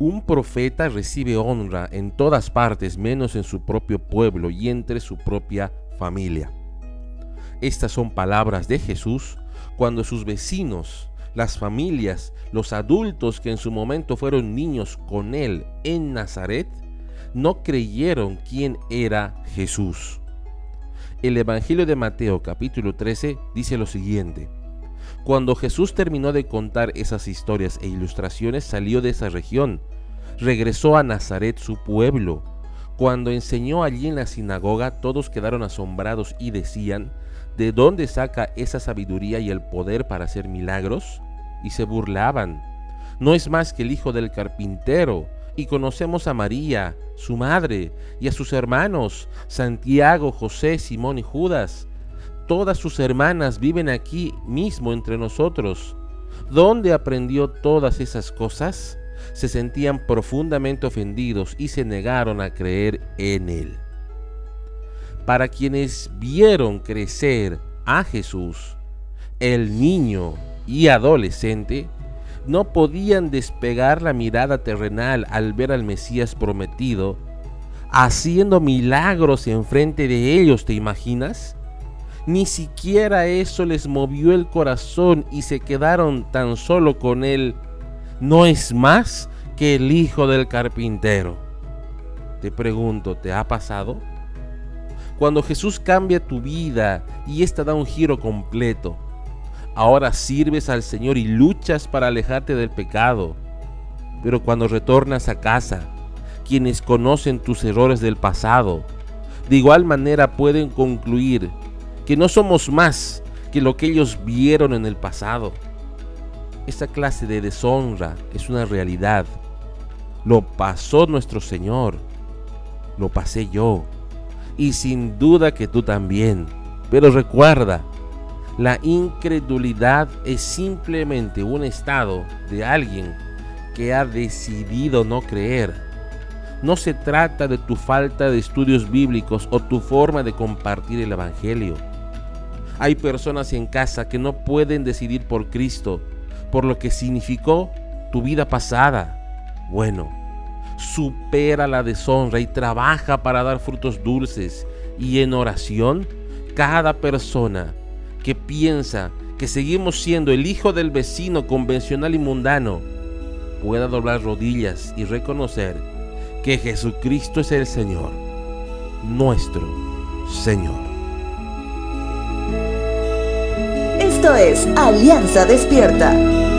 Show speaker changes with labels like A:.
A: Un profeta recibe honra en todas partes menos en su propio pueblo y entre su propia familia. Estas son palabras de Jesús cuando sus vecinos, las familias, los adultos que en su momento fueron niños con él en Nazaret, no creyeron quién era Jesús. El Evangelio de Mateo capítulo 13 dice lo siguiente. Cuando Jesús terminó de contar esas historias e ilustraciones, salió de esa región, regresó a Nazaret, su pueblo. Cuando enseñó allí en la sinagoga, todos quedaron asombrados y decían, ¿de dónde saca esa sabiduría y el poder para hacer milagros? Y se burlaban. No es más que el hijo del carpintero y conocemos a María, su madre, y a sus hermanos, Santiago, José, Simón y Judas. Todas sus hermanas viven aquí mismo entre nosotros. ¿Dónde aprendió todas esas cosas? Se sentían profundamente ofendidos y se negaron a creer en él. Para quienes vieron crecer a Jesús, el niño y adolescente, no podían despegar la mirada terrenal al ver al Mesías prometido, haciendo milagros enfrente de ellos, ¿te imaginas? Ni siquiera eso les movió el corazón y se quedaron tan solo con él. No es más que el hijo del carpintero. Te pregunto, ¿te ha pasado? Cuando Jesús cambia tu vida y esta da un giro completo, Ahora sirves al Señor y luchas para alejarte del pecado. Pero cuando retornas a casa, quienes conocen tus errores del pasado, de igual manera pueden concluir que no somos más que lo que ellos vieron en el pasado. Esta clase de deshonra es una realidad. Lo pasó nuestro Señor. Lo pasé yo. Y sin duda que tú también. Pero recuerda, la incredulidad es simplemente un estado de alguien que ha decidido no creer. No se trata de tu falta de estudios bíblicos o tu forma de compartir el Evangelio. Hay personas en casa que no pueden decidir por Cristo, por lo que significó tu vida pasada. Bueno, supera la deshonra y trabaja para dar frutos dulces. Y en oración, cada persona que piensa que seguimos siendo el hijo del vecino convencional y mundano pueda doblar rodillas y reconocer que Jesucristo es el Señor, nuestro Señor.
B: Esto es Alianza Despierta.